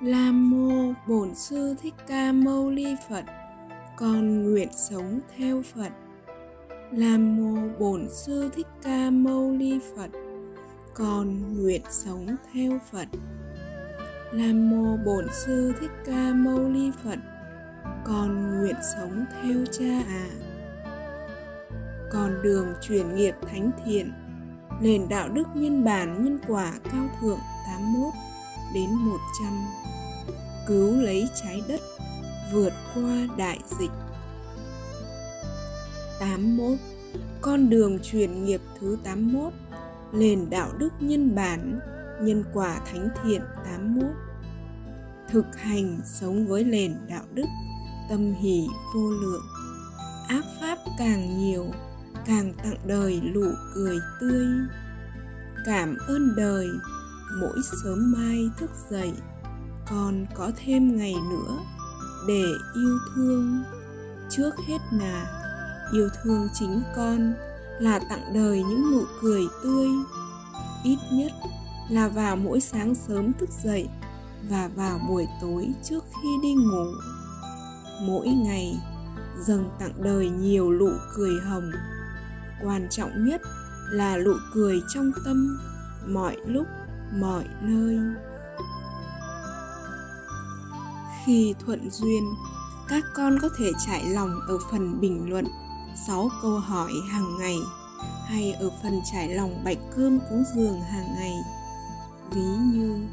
Nam mô Bổn sư Thích Ca Mâu Ni Phật. Con nguyện sống theo Phật. Nam mô Bổn sư Thích Ca Mâu Ni Phật. Con nguyện sống theo Phật. Nam mô Bổn sư Thích Ca Mâu Ni Phật. Con nguyện sống theo Cha à. Con đường chuyển nghiệp thánh thiện, nền đạo đức nhân bản nhân quả cao thượng 81 đến 100 cứu lấy trái đất, vượt qua đại dịch. 81 con đường truyền nghiệp thứ 81 nền đạo đức nhân bản, nhân quả thánh thiện 81 thực hành sống với nền đạo đức, tâm hỷ vô lượng. Ác pháp càng nhiều, càng tặng đời lụ cười tươi. Cảm ơn đời, mỗi sớm mai thức dậy còn có thêm ngày nữa để yêu thương. Trước hết là yêu thương chính con là tặng đời những nụ cười tươi. Ít nhất là vào mỗi sáng sớm thức dậy và vào buổi tối trước khi đi ngủ. Mỗi ngày dâng tặng đời nhiều nụ cười hồng. Quan trọng nhất là nụ cười trong tâm, mọi lúc, mọi nơi khi thuận duyên, các con có thể trải lòng ở phần bình luận 6 câu hỏi hàng ngày, hay ở phần trải lòng bạch cơm cúng dường hàng ngày. Ví như,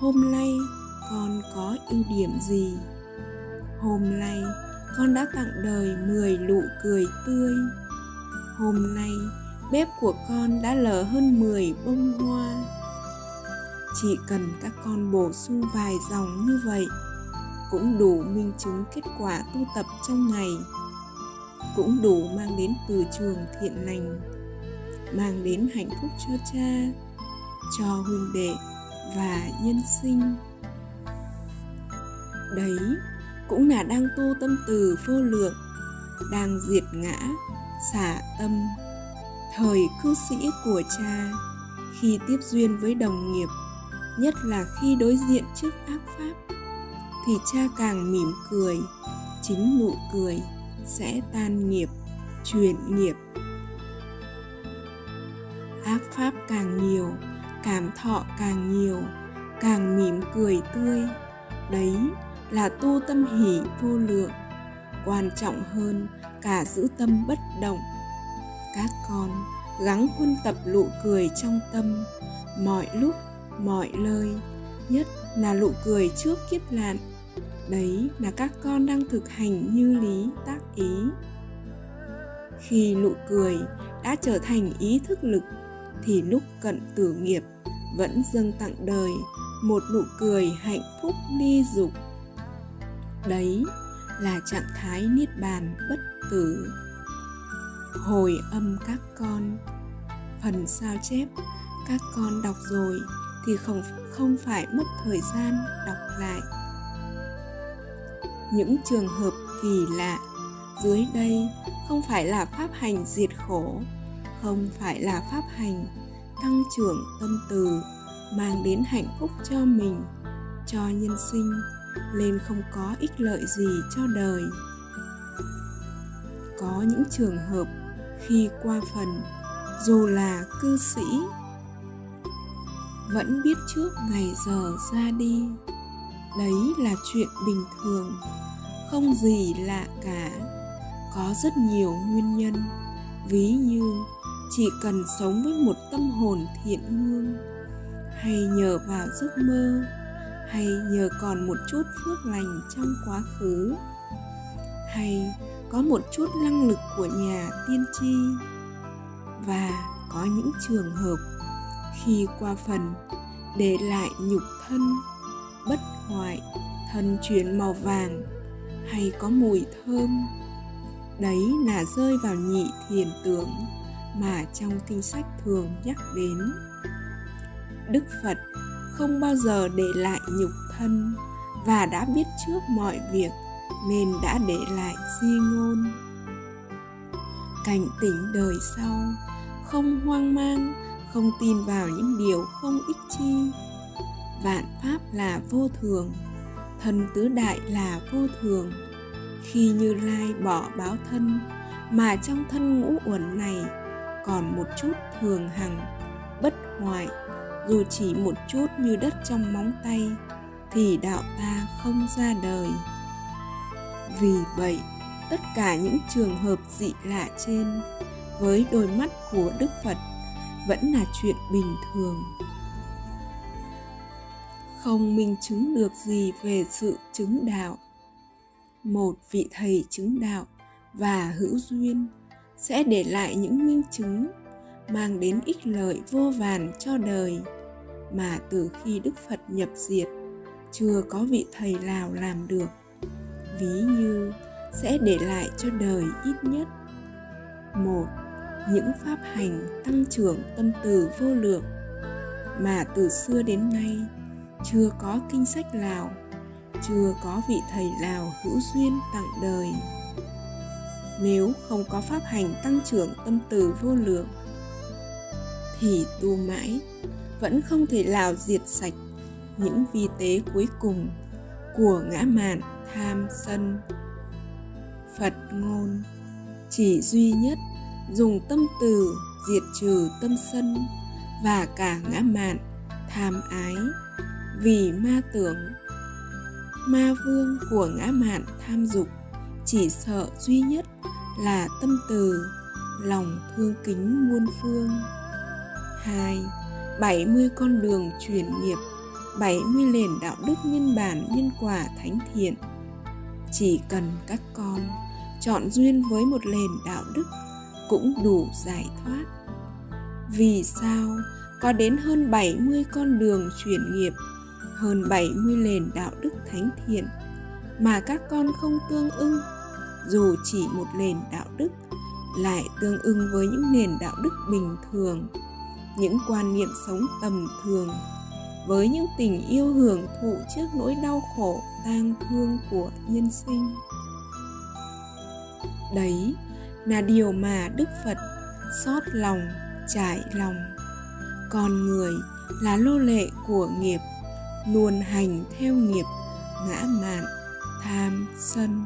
hôm nay con có ưu điểm gì? Hôm nay con đã tặng đời 10 nụ cười tươi. Hôm nay bếp của con đã lở hơn 10 bông hoa. Chỉ cần các con bổ sung vài dòng như vậy cũng đủ minh chứng kết quả tu tập trong ngày, cũng đủ mang đến từ trường thiện lành, mang đến hạnh phúc cho cha, cho huynh đệ và nhân sinh. Đấy cũng là đang tu tâm từ vô lượng, đang diệt ngã, xả tâm. Thời cư sĩ của cha, khi tiếp duyên với đồng nghiệp, nhất là khi đối diện trước ác pháp thì cha càng mỉm cười, chính nụ cười sẽ tan nghiệp truyền nghiệp. Ác pháp càng nhiều, cảm thọ càng nhiều, càng mỉm cười tươi. Đấy là tu tâm hỷ vô lượng, quan trọng hơn cả giữ tâm bất động. Các con gắng huân tập nụ cười trong tâm, mọi lúc, mọi nơi, nhất là nụ cười trước kiếp nạn đấy là các con đang thực hành như lý, tác ý. Khi nụ cười đã trở thành ý thức lực, thì lúc cận tử nghiệp vẫn dâng tặng đời một nụ cười hạnh phúc ly dục. Đấy là trạng thái niết bàn bất tử. Hồi âm các con. Phần sao chép, các con đọc rồi thì không không phải mất thời gian đọc lại những trường hợp kỳ lạ. Dưới đây không phải là pháp hành diệt khổ, không phải là pháp hành tăng trưởng tâm từ, mang đến hạnh phúc cho mình, cho nhân sinh, nên không có ích lợi gì cho đời. Có những trường hợp khi qua phần, dù là cư sĩ, vẫn biết trước ngày giờ ra đi. Đấy là chuyện bình thường không gì lạ cả. Có rất nhiều nguyên nhân. Ví như, chỉ cần sống với một tâm hồn thiện lương, hay nhờ vào giấc mơ, hay nhờ còn một chút phước lành trong quá khứ, hay có một chút năng lực của nhà tiên tri. Và có những trường hợp, khi qua phần để lại nhục thân, bất hoại, thân chuyển màu vàng hay có mùi thơm. Đấy là rơi vào nhị thiền tưởng mà trong kinh sách thường nhắc đến. Đức phật không bao giờ để lại nhục thân và đã biết trước mọi việc nên đã để lại di ngôn. Cảnh tỉnh đời sau, không hoang mang, không tin vào những điều không ích chi. Vạn pháp là vô thường thân tứ đại là vô thường. Khi như lai bỏ báo thân, mà trong thân ngũ uẩn này còn một chút thường hằng, bất hoại, dù chỉ một chút như đất trong móng tay, thì đạo ta không ra đời. Vì vậy, tất cả những trường hợp dị lạ trên với đôi mắt của đức phật vẫn là chuyện bình thường không minh chứng được gì về sự chứng đạo. Một vị thầy chứng đạo và hữu duyên sẽ để lại những minh chứng, mang đến ích lợi vô vàn cho đời, mà từ khi đức phật nhập diệt, chưa có vị thầy nào làm được. Ví như sẽ để lại cho đời ít nhất. Một, những pháp hành tăng trưởng tâm từ vô lượng, mà từ xưa đến nay chưa có kinh sách nào chưa có vị thầy nào hữu duyên tặng đời. Nếu không có pháp hành tăng trưởng tâm từ vô lượng, thì tu mãi vẫn không thể nào diệt sạch những vi tế cuối cùng của ngã mạn tham sân. Phật ngôn chỉ duy nhất dùng tâm từ diệt trừ tâm sân và cả ngã mạn tham ái vì ma tưởng. Ma vương của ngã mạn tham dục chỉ sợ duy nhất là tâm từ lòng thương kính muôn phương. Hai bảy mươi con đường truyền nghiệp bảy mươi nền đạo đức nhân bản nhân quả thánh thiện. Chỉ cần các con chọn duyên với một nền đạo đức cũng đủ giải thoát. Vì sao có đến hơn 70 con đường chuyển nghiệp, hơn 70 nền đạo đức thánh thiện mà các con không tương ưng, dù chỉ một nền đạo đức lại tương ưng với những nền đạo đức bình thường, những quan niệm sống tầm thường, với những tình yêu hưởng thụ trước nỗi đau khổ tang thương của nhân sinh. Đấy là điều mà Đức Phật xót lòng, trải lòng con người là lô lệ của nghiệp luôn hành theo nghiệp, ngã mạn, tham sân.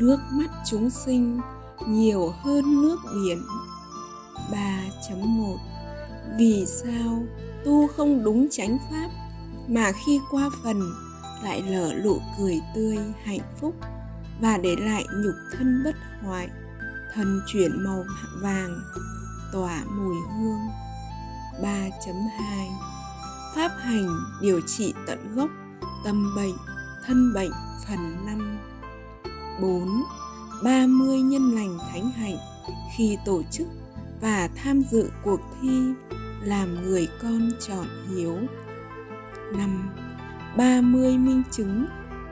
Nước mắt chúng sinh nhiều hơn nước biển. 3.1 Vì sao tu không đúng chánh pháp mà khi qua phần lại lở lụ cười tươi hạnh phúc và để lại nhục thân bất hoại thân chuyển màu vàng, tỏa mùi hương? 3.2 Pháp hành điều trị tận gốc tâm bệnh, thân bệnh phần 5 4. 30 nhân lành thánh hạnh khi tổ chức và tham dự cuộc thi làm người con chọn hiếu 5. 30 minh chứng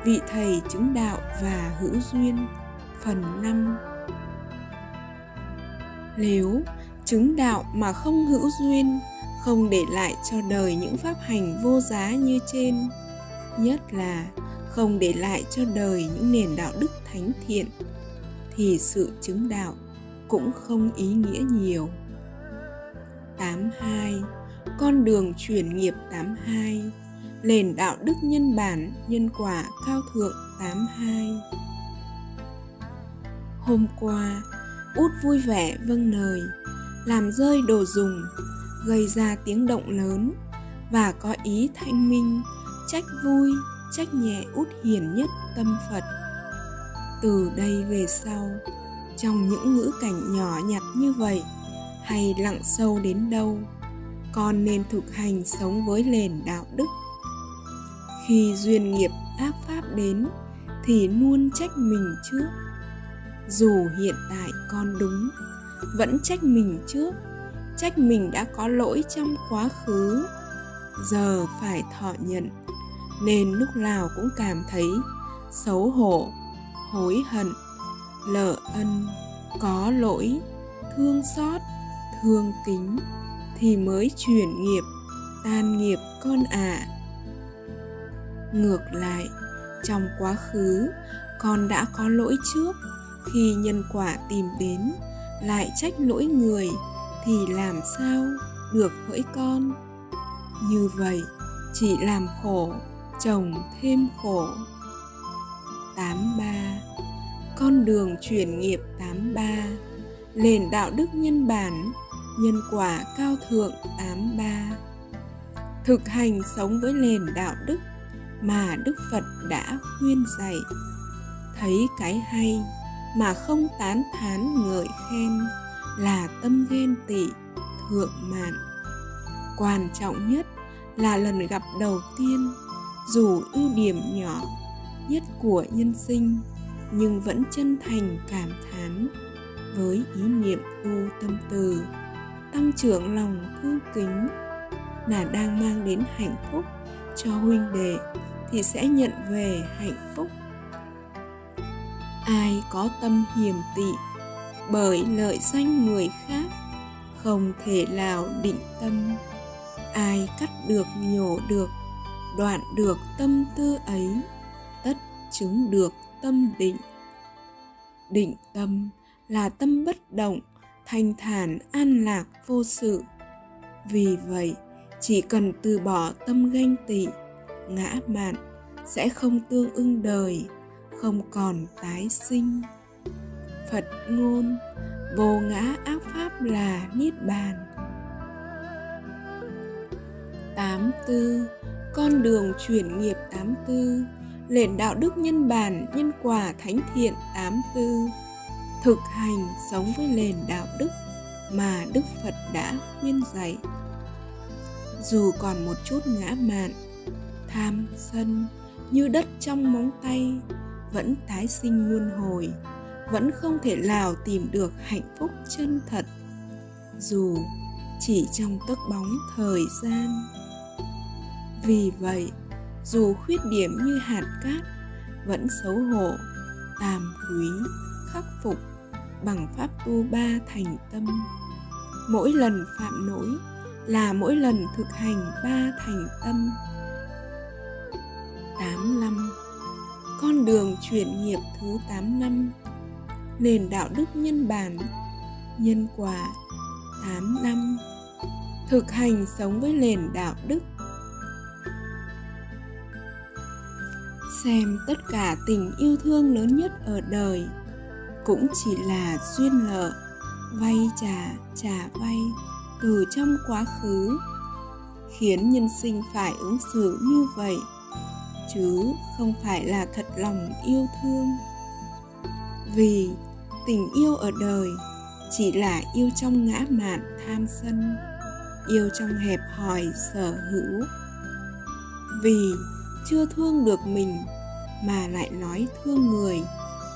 vị thầy chứng đạo và hữu duyên phần 5 Nếu chứng đạo mà không hữu duyên không để lại cho đời những pháp hành vô giá như trên. Nhất là không để lại cho đời những nền đạo đức thánh thiện, thì sự chứng đạo cũng không ý nghĩa nhiều. 82 con đường chuyển nghiệp 82 nền đạo đức nhân bản, nhân quả cao thượng 82 hôm qua, út vui vẻ vâng lời, làm rơi đồ dùng gây ra tiếng động lớn và có ý thanh minh, trách vui, trách nhẹ út hiền nhất tâm phật. Từ đây về sau, trong những ngữ cảnh nhỏ nhặt như vậy hay lặng sâu đến đâu, con nên thực hành sống với nền đạo đức. Khi duyên nghiệp ác pháp đến thì luôn trách mình trước. Dù hiện tại con đúng, vẫn trách mình trước trách mình đã có lỗi trong quá khứ giờ phải thọ nhận, nên lúc nào cũng cảm thấy xấu hổ, hối hận lỡ ân, có lỗi, thương xót, thương kính thì mới chuyển nghiệp, tan nghiệp con ạ à. ngược lại, trong quá khứ, con đã có lỗi trước khi nhân quả tìm đến, lại trách lỗi người thì làm sao được hỡi con? Như vậy, chỉ làm khổ, chồng thêm khổ. 83 con đường chuyển nghiệp 83 nền đạo đức nhân bản, nhân quả cao thượng 83 thực hành sống với nền đạo đức mà Đức Phật đã khuyên dạy. Thấy cái hay mà không tán thán ngợi khen là tâm ghen tị, thượng mạn. Quan trọng nhất là lần gặp đầu tiên, dù ưu điểm nhỏ nhất của nhân sinh, nhưng vẫn chân thành cảm thán với ý niệm tu tâm từ. Tăng trưởng lòng thương kính là đang mang đến hạnh phúc cho huynh đệ thì sẽ nhận về hạnh phúc. Ai có tâm hiềm tị bởi lợi danh người khác, không thể nào định tâm. Ai cắt được, nhổ được, đoạn được tâm tư ấy, tất chứng được tâm định. Định tâm là tâm bất động, thanh thản, an lạc, vô sự. Vì vậy, chỉ cần từ bỏ tâm ganh tị, ngã mạn sẽ không tương ưng đời, không còn tái sinh phật ngôn vô ngã ác pháp là niết bàn. 84 con đường chuyển nghiệp 84 nền đạo đức nhân bản nhân quả thánh thiện 84 thực hành sống với nền đạo đức mà Đức Phật đã khuyên dạy. Dù còn một chút ngã mạn, tham sân như đất trong móng tay vẫn tái sinh muôn hồi, vẫn không thể nào tìm được hạnh phúc chân thật. Dù chỉ trong tấc bóng thời gian. Vì vậy, dù khuyết điểm như hạt cát vẫn xấu hổ, tàm quý, khắc phục bằng pháp tu ba thành tâm mỗi lần phạm lỗi là mỗi lần thực hành ba thành tâm 85 Con đường chuyển nghiệp thứ 8 năm Nền đạo đức nhân bản, Nhân quả 8 năm, Thực hành sống với nền đạo đức. Xem tất cả tình yêu thương lớn nhất ở đời, cũng chỉ là duyên nợ, vay trả trả vay từ trong quá khứ, khiến nhân sinh phải ứng xử như vậy, chứ không phải là thật lòng yêu thương vì tình yêu ở đời chỉ là yêu trong ngã mạn tham sân, yêu trong hẹp hòi sở hữu. Vì chưa thương được mình mà lại nói thương người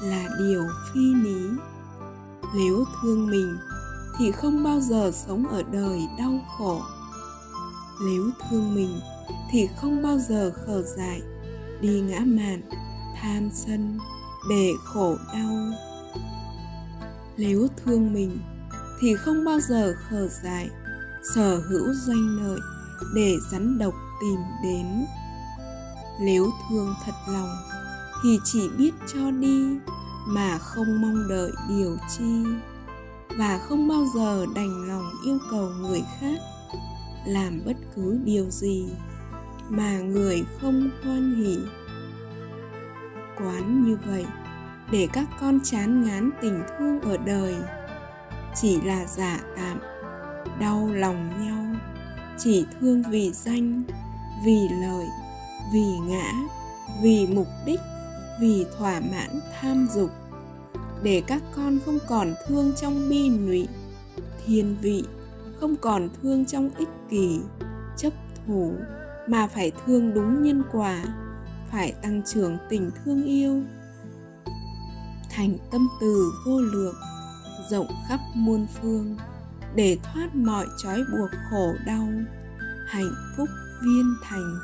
là điều phi lý. Nếu thương mình thì không bao giờ sống ở đời đau khổ. Nếu thương mình thì không bao giờ khờ dại đi ngã mạn tham sân để khổ đau. Nếu thương mình, thì không bao giờ khờ dại, sở hữu danh lợi để rắn độc tìm đến. Nếu thương thật lòng, thì chỉ biết cho đi, mà không mong đợi điều chi. Và không bao giờ đành lòng yêu cầu người khác làm bất cứ điều gì mà người không hoan hỉ quán như vậy để các con chán ngán tình thương ở đời. Chỉ là giả tạm, đau lòng nhau, chỉ thương vì danh, vì lợi, vì ngã, vì mục đích, vì thỏa mãn tham dục. Để các con không còn thương trong bi nụy, thiên vị không còn thương trong ích kỷ, chấp thủ mà phải thương đúng nhân quả phải tăng trưởng tình thương yêu. Thành tâm từ vô lượng, rộng khắp muôn phương, để thoát mọi trói buộc khổ đau. Hạnh phúc viên thành.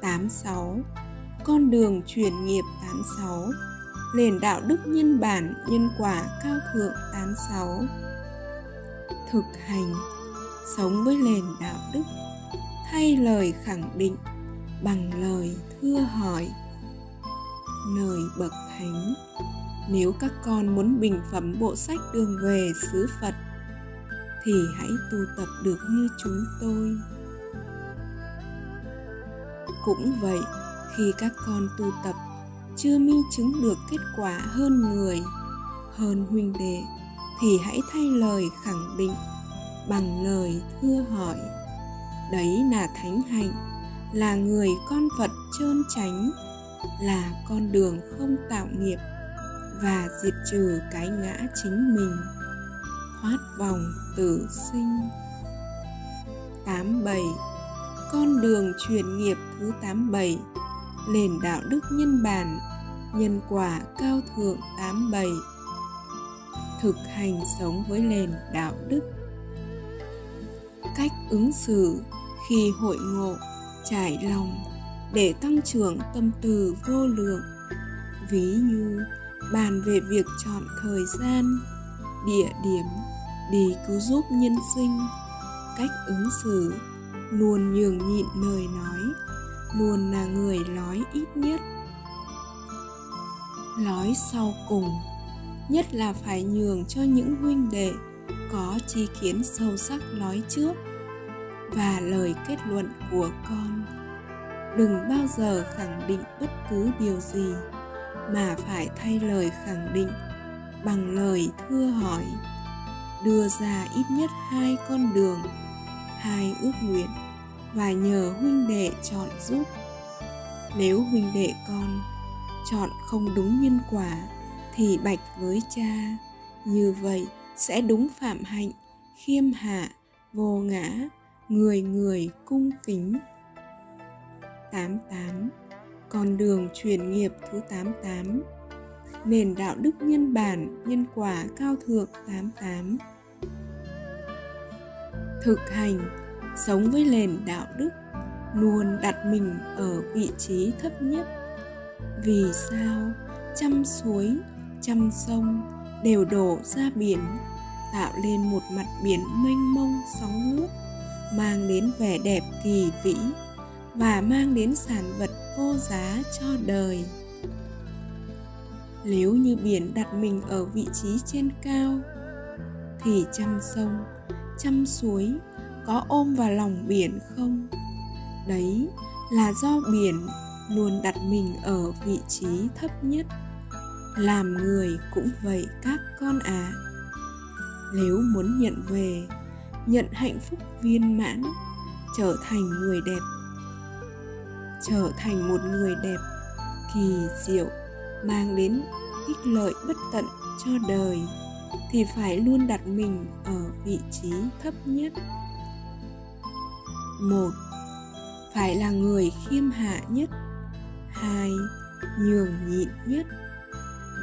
86 con đường chuyển nghiệp 86 nền đạo đức nhân bản, nhân quả cao thượng 86 thực hành, sống với nền đạo đức, thay lời khẳng định bằng lời thưa hỏi. Lời bậc thánh, nếu các con muốn bình phẩm bộ sách đường về xứ phật, thì hãy tu tập được như chúng tôi. Cũng vậy, khi các con tu tập, chưa minh chứng được kết quả hơn người, hơn huynh đệ, thì hãy thay lời khẳng định bằng lời thưa hỏi. Đấy là thánh hạnh là người con phật trơn tránh, là con đường không tạo nghiệp và diệt trừ cái ngã chính mình. Thoát vòng tử sinh. 87 Con đường truyền nghiệp thứ 87 Nền đạo đức nhân bản, Nhân quả cao thượng 87 Thực hành sống với nền đạo đức. Cách ứng xử khi hội ngộ trải lòng để tăng trưởng tâm từ vô lượng. Ví như bàn về việc chọn thời gian, địa điểm để cứu giúp nhân sinh, cách ứng xử, luôn nhường nhịn lời nói, luôn là người nói ít nhất. Nói sau cùng, nhất là phải nhường cho những huynh đệ có chi kiến sâu sắc nói trước và lời kết luận của con. Đừng bao giờ khẳng định bất cứ điều gì, mà phải thay lời khẳng định bằng lời thưa hỏi. Đưa ra ít nhất hai con đường, hai ước nguyện và nhờ huynh đệ chọn giúp. Nếu huynh đệ con chọn không đúng nhân quả thì bạch với cha, như vậy sẽ đúng phạm hạnh, khiêm hạ, vô ngã người người cung kính. 88 Con đường truyền nghiệp thứ 88 Nền đạo đức nhân bản, nhân quả cao thượng 88 Thực hành, sống với nền đạo đức luôn đặt mình ở vị trí thấp nhất. Vì sao? Trăm suối trăm sông đều đổ ra biển tạo lên một mặt biển mênh mông sóng nước mang đến vẻ đẹp kỳ vĩ và mang đến sản vật vô giá cho đời. Nếu như biển đặt mình ở vị trí trên cao, thì trăm sông, trăm suối có ôm vào lòng biển không? Đấy là do biển luôn đặt mình ở vị trí thấp nhất. Làm người cũng vậy các con ạ. À. nếu muốn nhận về nhận hạnh phúc viên mãn, trở thành người đẹp. Trở thành một người đẹp, kỳ diệu, mang đến ích lợi bất tận cho đời, thì phải luôn đặt mình ở vị trí thấp nhất. Một, phải là người khiêm hạ nhất. Hai, nhường nhịn nhất.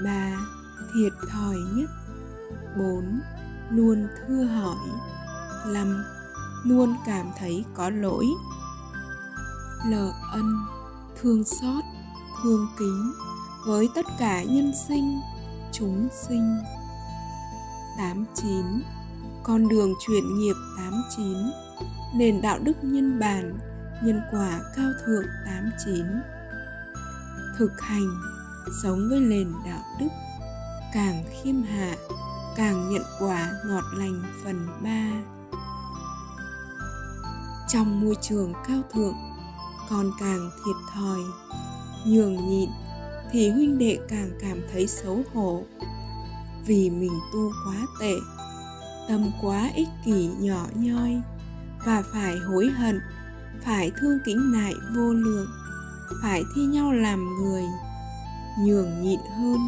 Ba, thiệt thòi nhất. Bốn, luôn thưa hỏi lầm luôn cảm thấy có lỗi. Lờ ân, thương xót, thương kính với tất cả nhân sinh, chúng sinh. 89 con đường chuyển nghiệp 89 nền đạo đức nhân bản, nhân quả cao thượng 89 thực hành, sống với nền đạo đức, càng khiêm hạ, càng nhận quả ngọt lành phần 3 trong môi trường cao thượng con càng thiệt thòi, nhường nhịn thì huynh đệ càng cảm thấy xấu hổ. Vì mình tu quá tệ, tâm quá ích kỷ nhỏ nhoi, và phải hối hận, phải thương kính nại vô lượng, phải thi nhau làm người, nhường nhịn hơn,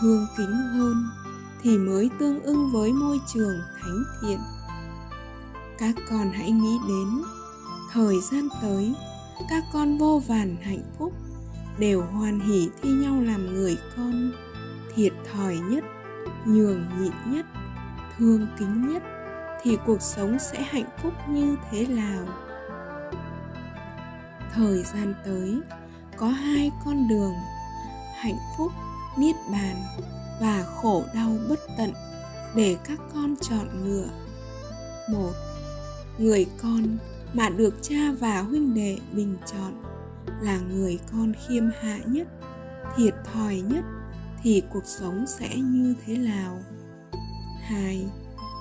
thương kính hơn thì mới tương ưng với môi trường thánh thiện các con hãy nghĩ đến. Thời gian tới, các con vô vàn hạnh phúc đều hoan hỉ thi nhau làm người con, thiệt thòi nhất, nhường nhịn nhất, thương kính nhất thì cuộc sống sẽ hạnh phúc như thế nào? Thời gian tới, có hai con đường, hạnh phúc, niết bàn và khổ đau bất tận để các con chọn lựa. Một người con mà được cha và huynh đệ bình chọn là người con khiêm hạ nhất, thiệt thòi nhất thì cuộc sống sẽ như thế nào? Hai,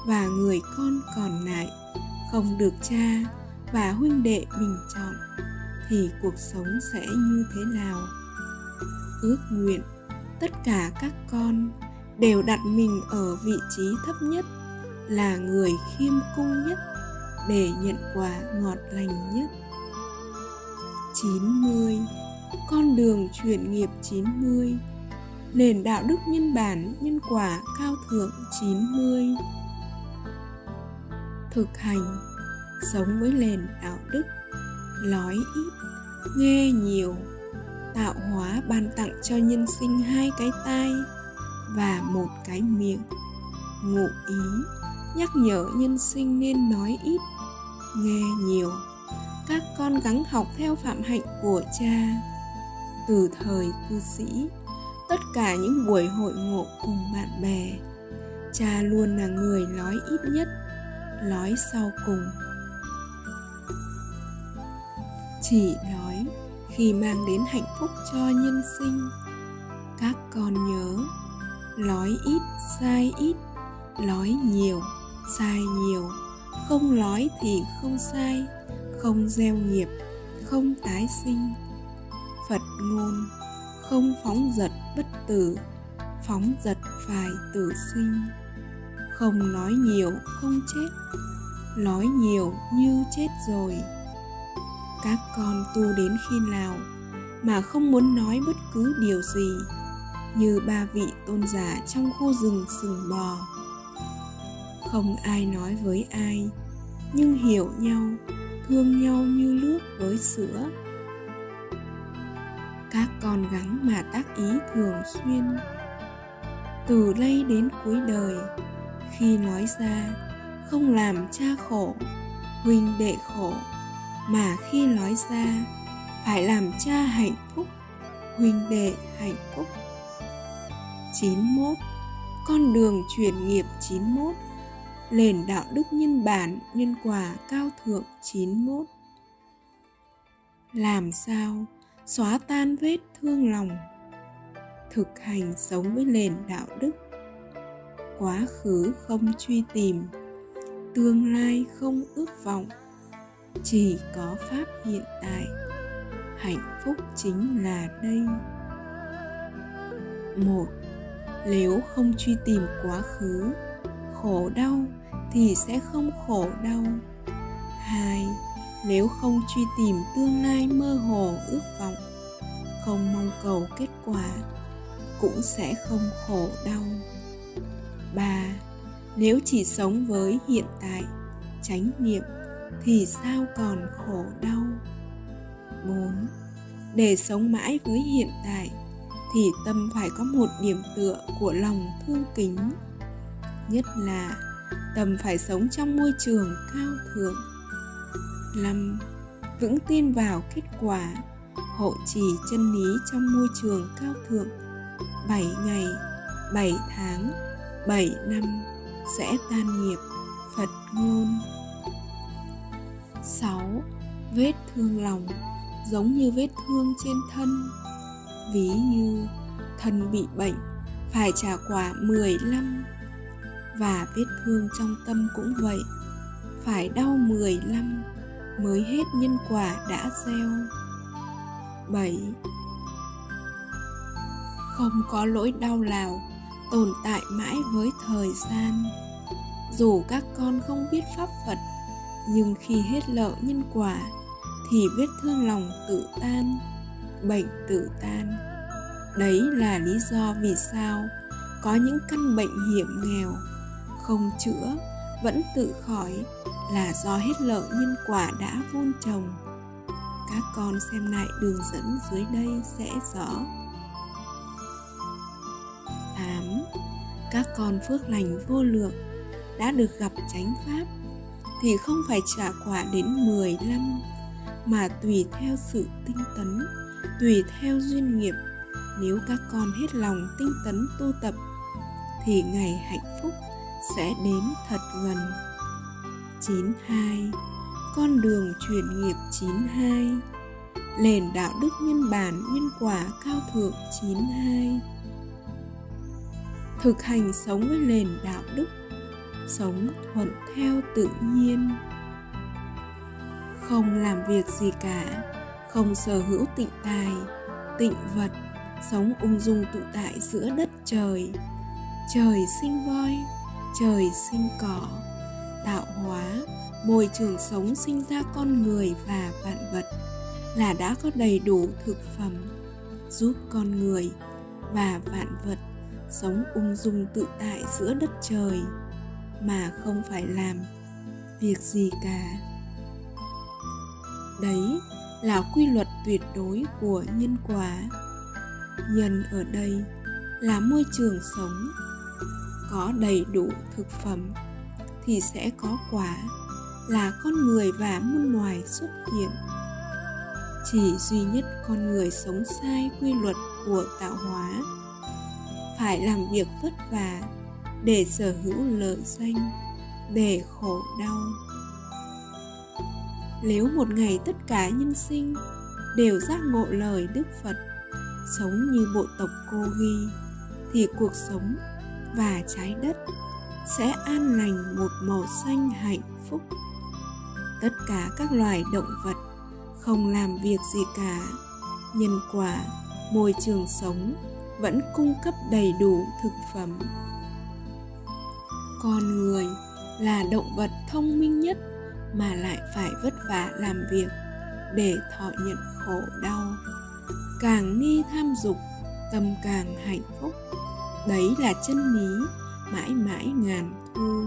và người con còn lại không được cha và huynh đệ bình chọn thì cuộc sống sẽ như thế nào? Ước nguyện, tất cả các con đều đặt mình ở vị trí thấp nhất là người khiêm cung nhất để nhận quả ngọt lành nhất. 90 con đường chuyển nghiệp 90 nền đạo đức nhân bản, nhân quả cao thượng 90 thực hành, sống với nền đạo đức nói ít, nghe nhiều, tạo hóa ban tặng cho nhân sinh hai cái tai và một cái miệng. Ngụ ý, nhắc nhở nhân sinh nên nói ít nghe nhiều. Các con gắng học theo phạm hạnh của cha. Từ thời cư sĩ, tất cả những buổi hội ngộ cùng bạn bè, cha luôn là người nói ít nhất, nói sau cùng. Chỉ nói, khi mang đến hạnh phúc cho nhân sinh, các con nhớ, nói ít, sai ít, nói nhiều, sai nhiều không nói thì không sai, không gieo nghiệp, không tái sinh. Phật ngôn, không phóng dật bất tử, phóng dật phải tử sinh. Không nói nhiều không chết, nói nhiều như chết rồi. Các con tu đến khi nào mà không muốn nói bất cứ điều gì, như ba vị tôn giả trong khu rừng sừng bò không ai nói với ai, nhưng hiểu nhau, thương nhau như nước với sữa. Các con gắng mà tác ý thường xuyên. Từ đây đến cuối đời, khi nói ra, không làm cha khổ, huynh đệ khổ, mà khi nói ra, phải làm cha hạnh phúc, huynh đệ hạnh phúc. 91 con đường chuyển nghiệp 91 nền đạo đức nhân bản, nhân quả cao thượng 91 làm sao xóa tan vết thương lòng, thực hành sống với nền đạo đức? Quá khứ không truy tìm, tương lai không ước vọng. Chỉ có pháp hiện tại, hạnh phúc chính là đây. Một, nếu không truy tìm quá khứ, khổ đau thì sẽ không khổ đau hai, nếu không truy tìm tương lai mơ hồ, ước vọng, không mong cầu kết quả, cũng sẽ không khổ đau ba, nếu chỉ sống với hiện tại, chánh niệm, thì sao còn khổ đau 4. Để sống mãi với hiện tại, thì tâm phải có một điểm tựa của lòng thương kính. Nhất là tâm phải sống trong môi trường cao thượng. 5. Vững tin vào kết quả, hộ trì chân lý trong môi trường cao thượng 7 ngày, 7 tháng, 7 năm sẽ tan nghiệp Phật ngôn 6. Vết thương lòng giống như vết thương trên thân Ví như thân bị bệnh phải trả quả 15 và vết thương trong tâm cũng vậy. Phải đau 15 mới hết nhân quả đã gieo. 7. Không có lỗi đau nào tồn tại mãi với thời gian. Dù các con không biết pháp phật, nhưng khi hết lợ nhân quả, thì vết thương lòng tự tan, bệnh tự tan. Đấy là lý do vì sao có những căn bệnh hiểm nghèo không chữa vẫn tự khỏi là do hết lợi nhân quả đã vun trồng các con xem lại đường dẫn dưới đây sẽ rõ 8. Các con phước lành vô lượng đã được gặp chánh pháp thì không phải trả quả đến 15 mà tùy theo sự tinh tấn, tùy theo duyên nghiệp. Nếu các con hết lòng tinh tấn tu tập thì ngày hạnh phúc sẽ đến thật gần. 92. Con đường chuyển nghiệp 92 Nền đạo đức nhân bản, nhân quả cao thượng 92 Thực hành sống với nền đạo đức, sống thuận theo tự nhiên không làm việc gì cả, không sở hữu tịnh tài, tịnh vật, sống ung dung tự tại giữa đất trời trời sinh voi trời sinh cỏ, tạo hóa, môi trường sống sinh ra con người và vạn vật, là đã có đầy đủ thực phẩm giúp con người và vạn vật sống ung dung tự tại giữa đất trời, mà không phải làm việc gì cả. Đấy là quy luật tuyệt đối của nhân quả. Nhân ở đây là môi trường sống có đầy đủ thực phẩm thì sẽ có quả là con người và muôn loài xuất hiện. Chỉ duy nhất con người sống sai quy luật của tạo hóa. Phải làm việc vất vả để sở hữu lợi danh, để khổ đau. Nếu một ngày tất cả nhân sinh đều giác ngộ lời đức phật, sống như bộ tộc cô ghi, thì cuộc sống và trái đất sẽ an lành một màu xanh hạnh phúc. Tất cả các loài động vật không làm việc gì cả, nhân quả, môi trường sống vẫn cung cấp đầy đủ thực phẩm. Con người là động vật thông minh nhất mà lại phải vất vả làm việc để thọ nhận khổ đau. Càng nghi tham dục, tâm càng hạnh phúc đấy là chân lý mãi mãi ngàn thu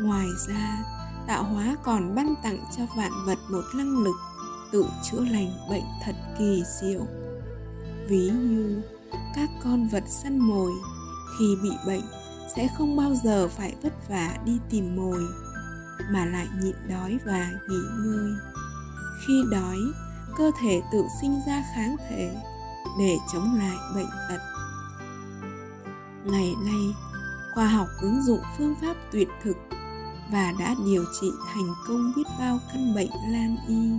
ngoài ra, tạo hóa còn ban tặng cho vạn vật một năng lực tự chữa lành bệnh thật kỳ diệu. Ví như, các con vật săn mồi khi bị bệnh sẽ không bao giờ phải vất vả đi tìm mồi, mà lại nhịn đói và nghỉ ngơi. Khi đói, cơ thể tự sinh ra kháng thể để chống lại bệnh tật ngày nay, khoa học ứng dụng phương pháp tuyệt thực và đã điều trị thành công biết bao căn bệnh lan y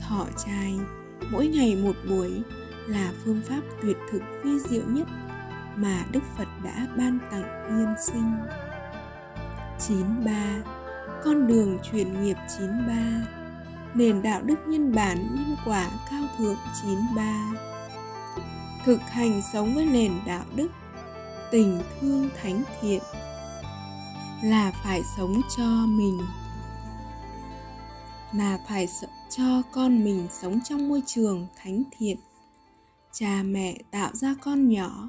thọ trai, mỗi ngày một buổi là phương pháp tuyệt thực vi diệu nhất mà Đức Phật đã ban tặng nhân sinh. 93. Con đường truyền nghiệp 93 Nền đạo đức nhân bản nhân quả cao thượng 93 Thực hành sống với nền đạo đức Tình thương thánh thiện Là phải sống cho mình, Là phải cho con mình sống trong môi trường thánh thiện cha mẹ tạo ra con nhỏ,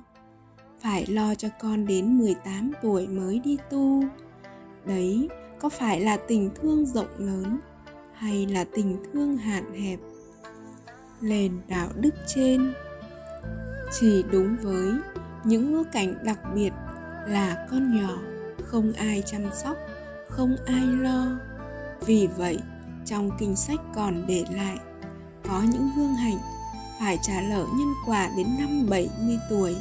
phải lo cho con đến 18 tuổi mới đi tu. Đấy, có phải là tình thương rộng lớn hay là tình thương hạn hẹp? Lên đạo đức trên, chỉ đúng với những ngữ cảnh đặc biệt là con nhỏ không ai chăm sóc, không ai lo. Vì vậy, trong kinh sách còn để lại, có những hương hạnh phải trả lỡ nhân quả đến năm 70 tuổi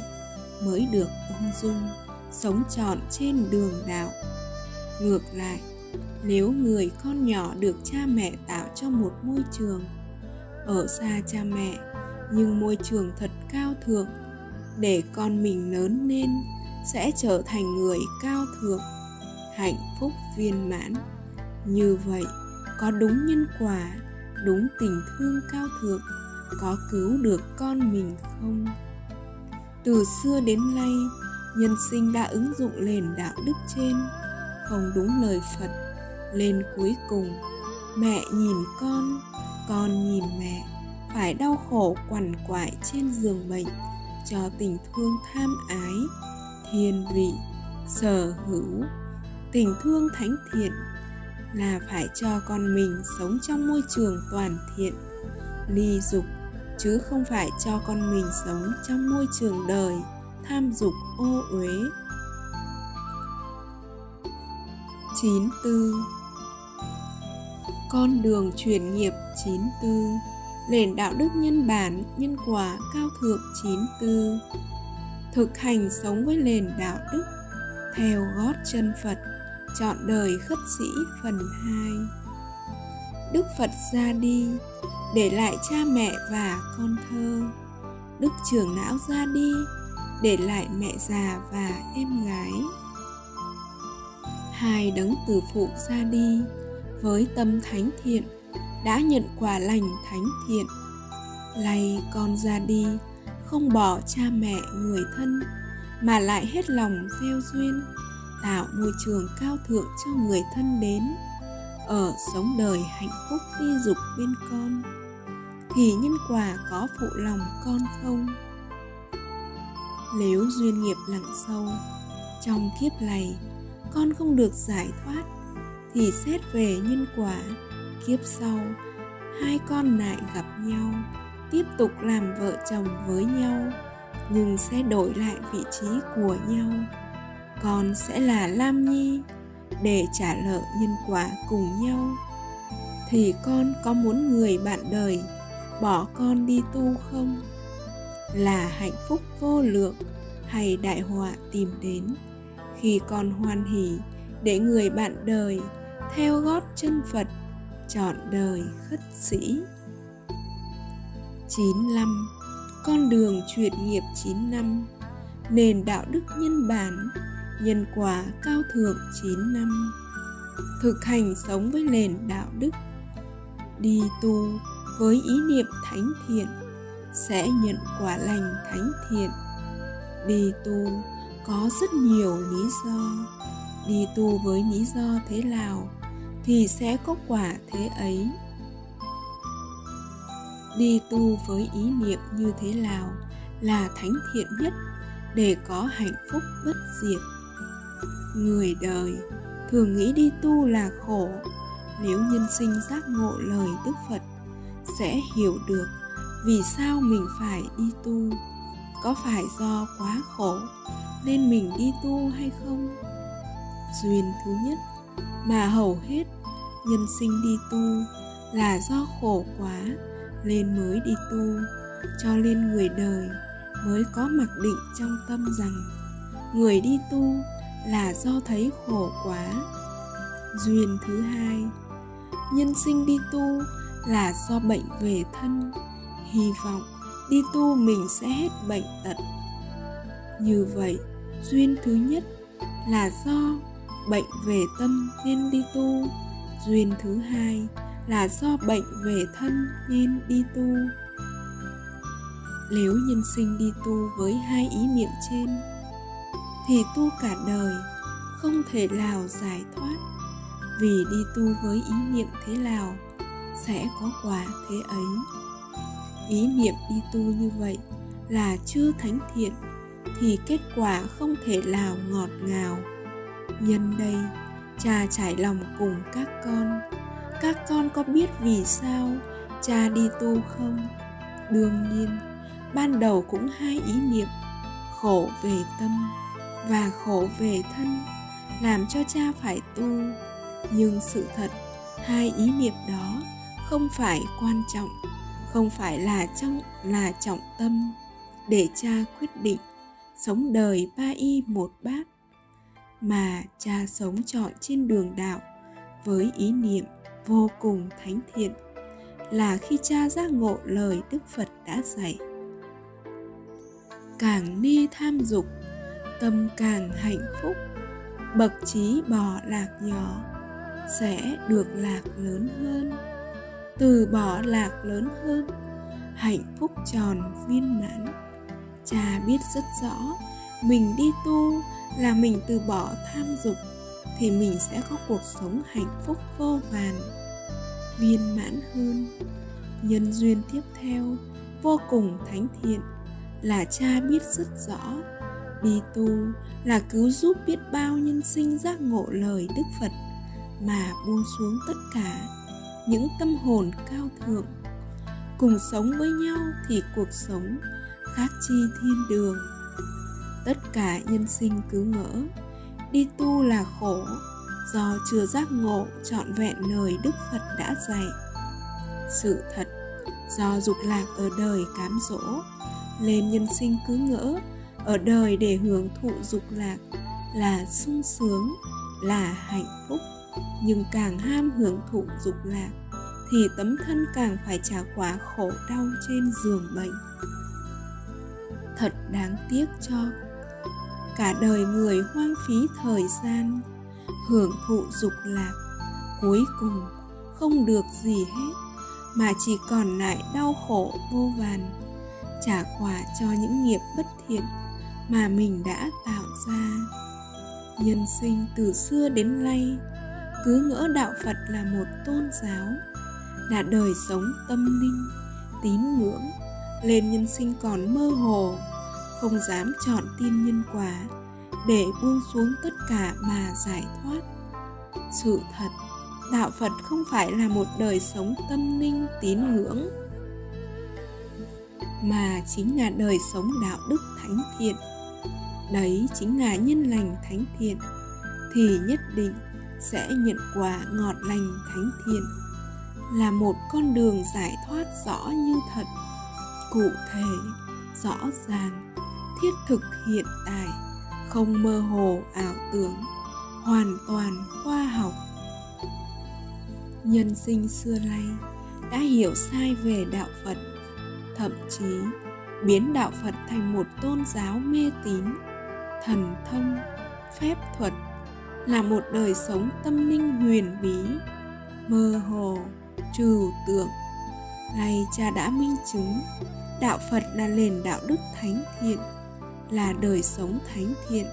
mới được ung dung, sống trọn trên đường đạo. Ngược lại, nếu người con nhỏ được cha mẹ tạo cho một môi trường, ở xa cha mẹ, nhưng môi trường thật cao thượng để con mình lớn lên, sẽ trở thành người cao thượng, hạnh phúc viên mãn. Như vậy, có đúng nhân quả, đúng tình thương cao thượng, có cứu được con mình không? Từ xưa đến nay, nhân sinh đã ứng dụng nền đạo đức trên. Không đúng lời phật, lên cuối cùng, mẹ nhìn con con nhìn mẹ, phải đau khổ quằn quại trên giường bệnh cho tình thương tham ái, thiền vị, sở hữu. Tình thương thánh thiện là phải cho con mình sống trong môi trường toàn thiện, ly dục, chứ không phải cho con mình sống trong môi trường đời, tham dục, ô uế. 94 Con đường chuyển nghiệp 94 Nền đạo đức nhân bản, nhân quả cao thượng 94 Thực hành sống với nền đạo đức Theo gót chân Phật Chọn đời khất sĩ phần 2 Đức Phật ra đi để lại cha mẹ và con thơ. Đức trưởng não ra đi để lại mẹ già và em gái. Hai đấng từ phụ ra đi với tâm thánh thiện đã nhận quả lành thánh thiện. Lạy con ra đi, không bỏ cha mẹ người thân, mà lại hết lòng gieo duyên, tạo môi trường cao thượng cho người thân đến. Ở sống đời hạnh phúc đi dục bên con, thì nhân quả có phụ lòng con không? Nếu duyên nghiệp lặng sâu, trong kiếp này, con không được giải thoát, thì xét về nhân quả kiếp sau, hai con lại gặp nhau, tiếp tục làm vợ chồng với nhau, nhưng sẽ đổi lại vị trí của nhau. Con sẽ là lam nhi, để trả nợ nhân quả cùng nhau. Thì con có muốn người bạn đời bỏ con đi tu không? Là hạnh phúc vô lượng hay đại họa tìm đến? Khi con hoan hỉ để người bạn đời theo gót chân phật chọn đời khất sĩ. 95 con đường chuyển nghiệp 9 năm, nền đạo đức nhân bản, nhân quả cao thượng 9 năm. Thực hành sống với nền đạo đức, đi tu với ý niệm thánh thiện, sẽ nhận quả lành thánh thiện. Đi tu có rất nhiều lý do, đi tu với lý do thế nào thì sẽ có quả thế ấy. Đi tu với ý niệm như thế nào là thánh thiện nhất để có hạnh phúc bất diệt. Người đời thường nghĩ đi tu là khổ, nếu nhân sinh giác ngộ lời đức phật sẽ hiểu được vì sao mình phải đi tu. Có phải do quá khổ nên mình đi tu hay không? Duyên thứ nhất mà hầu hết nhân sinh đi tu là do khổ quá nên mới đi tu, cho nên người đời mới có mặc định trong tâm rằng người đi tu là do thấy khổ quá. Duyên thứ hai, nhân sinh đi tu là do bệnh về thân. Hy vọng đi tu mình sẽ hết bệnh tật. Như vậy, duyên thứ nhất là do bệnh về tâm nên đi tu. Duyên thứ hai là do bệnh về thân nên đi tu. Nếu nhân sinh đi tu với hai ý niệm trên, thì tu cả đời không thể nào giải thoát. Vì đi tu với ý niệm thế nào sẽ có quả thế ấy. Ý niệm đi tu như vậy là chưa thánh thiện thì kết quả không thể nào ngọt ngào nhân đây, cha trải lòng cùng các con. Các con có biết vì sao cha đi tu không? Đương nhiên, ban đầu cũng hai ý niệm, khổ về tâm và khổ về thân, làm cho cha phải tu. Nhưng sự thật, hai ý niệm đó không phải quan trọng, không phải là trong, là trọng tâm. Để cha quyết định, sống đời ba y một bát mà cha sống trọn trên đường đạo với ý niệm vô cùng thánh thiện là khi cha giác ngộ lời đức phật đã dạy. Càng ni tham dục, tâm càng hạnh phúc, bậc trí bỏ lạc nhỏ sẽ được lạc lớn hơn. Từ bỏ lạc lớn hơn, hạnh phúc tròn viên mãn, cha biết rất rõ mình đi tu là mình từ bỏ tham dục, thì mình sẽ có cuộc sống hạnh phúc vô vàn, viên mãn hơn. Nhân duyên tiếp theo, vô cùng thánh thiện, là cha biết rất rõ, đi tu là cứu giúp biết bao nhân sinh giác ngộ lời đức phật, mà buông xuống tất cả những tâm hồn cao thượng. Cùng sống với nhau thì cuộc sống khác chi thiên đường tất cả nhân sinh cứ ngỡ. Đi tu là khổ, do chưa giác ngộ trọn vẹn lời đức phật đã dạy. Sự thật, do dục lạc ở đời cám dỗ nên nhân sinh cứ ngỡ, ở đời để hưởng thụ dục lạc là sung sướng, là hạnh phúc. Nhưng càng ham hưởng thụ dục lạc, thì tấm thân càng phải trả quả khổ đau trên giường bệnh. Thật đáng tiếc cho cả đời người hoang phí thời gian, hưởng thụ dục lạc, cuối cùng không được gì hết, mà chỉ còn lại đau khổ vô vàn, trả quả cho những nghiệp bất thiện mà mình đã tạo ra. Nhân sinh từ xưa đến nay, cứ ngỡ đạo phật là một tôn giáo, là đời sống tâm linh, tín ngưỡng, lên nhân sinh còn mơ hồ không dám chọn tin nhân quả, để buông xuống tất cả mà giải thoát. Sự thật, đạo phật không phải là một đời sống tâm linh tín ngưỡng, mà chính là đời sống đạo đức thánh thiện. Đấy chính là nhân lành thánh thiện, thì nhất định sẽ nhận quả ngọt lành thánh thiện, là một con đường giải thoát rõ như thật, cụ thể, rõ ràng thiết thực hiện tại, không mơ hồ ảo tưởng, hoàn toàn khoa học. Nhân sinh xưa nay đã hiểu sai về đạo phật, thậm chí biến đạo phật thành một tôn giáo mê tín, thần thông, phép thuật, là một đời sống tâm linh huyền bí, mơ hồ, trừu tượng. Nay cha đã minh chứng, đạo phật là nền đạo đức thánh thiện là đời sống thánh thiện.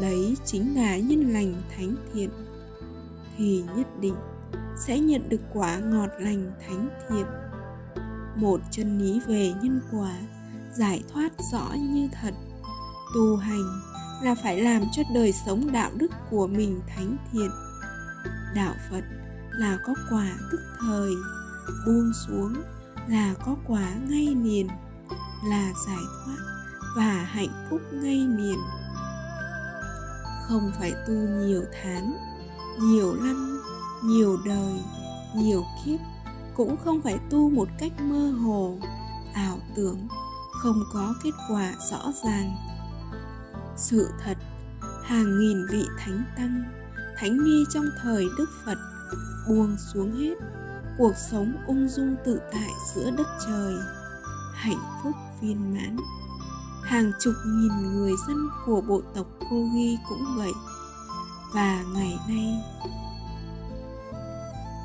Đấy chính là nhân lành thánh thiện. Thì nhất định sẽ nhận được quả ngọt lành thánh thiện. Một chân lý về nhân quả, giải thoát rõ như thật. Tu hành là phải làm cho đời sống đạo đức của mình thánh thiện. Đạo phật là có quả tức thời, buông xuống là có quả ngay liền, là giải thoát và hạnh phúc ngay liền không phải tu nhiều tháng, nhiều năm, nhiều đời, nhiều kiếp, cũng không phải tu một cách mơ hồ, ảo tưởng, không có kết quả rõ ràng. Sự thật, hàng nghìn vị thánh tăng, thánh ni trong thời đức phật, buông xuống hết cuộc sống ung dung tự tại giữa đất trời. Hạnh phúc viên mãn hàng chục nghìn người dân của bộ tộc Kogi cũng vậy. Và ngày nay,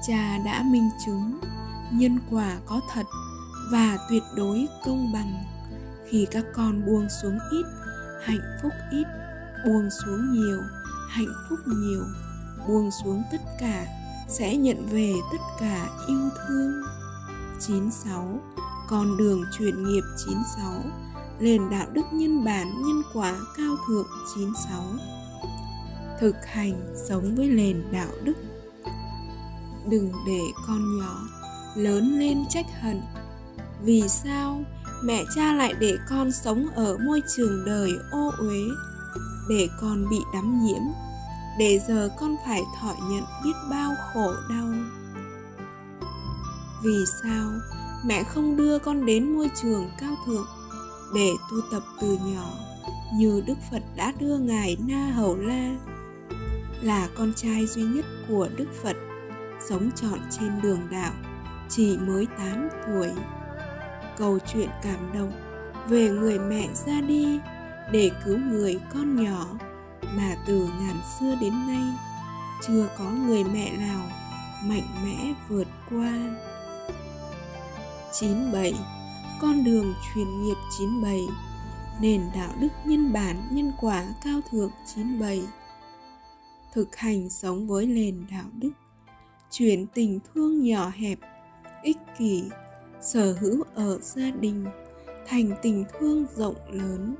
cha đã minh chứng nhân quả có thật và tuyệt đối công bằng. Khi các con buông xuống ít, hạnh phúc ít, buông xuống nhiều, hạnh phúc nhiều, buông xuống tất cả sẽ nhận về tất cả yêu thương. 96 con đường chuyển nghiệp 96 nền đạo đức nhân bản nhân quả cao thượng 96 thực hành sống với nền đạo đức. Đừng để con nhỏ lớn lên trách hận. Vì sao mẹ cha lại để con sống ở môi trường đời ô uế, để con bị đắm nhiễm, để giờ con phải thọ nhận biết bao khổ đau? Vì sao mẹ không đưa con đến môi trường cao thượng? Để tu tập từ nhỏ, như đức phật đã đưa ngài na hầu la, là con trai duy nhất của đức phật, sống trọn trên đường đạo, chỉ mới 8 tuổi. Câu chuyện cảm động về người mẹ ra đi để cứu người con nhỏ mà từ ngàn xưa đến nay chưa có người mẹ nào mạnh mẽ vượt qua. 97 con đường truyền nghiệp 97 nền đạo đức nhân bản nhân quả cao thượng 97 thực hành sống với nền đạo đức, chuyển tình thương nhỏ hẹp, ích kỷ, sở hữu ở gia đình, thành tình thương rộng lớn.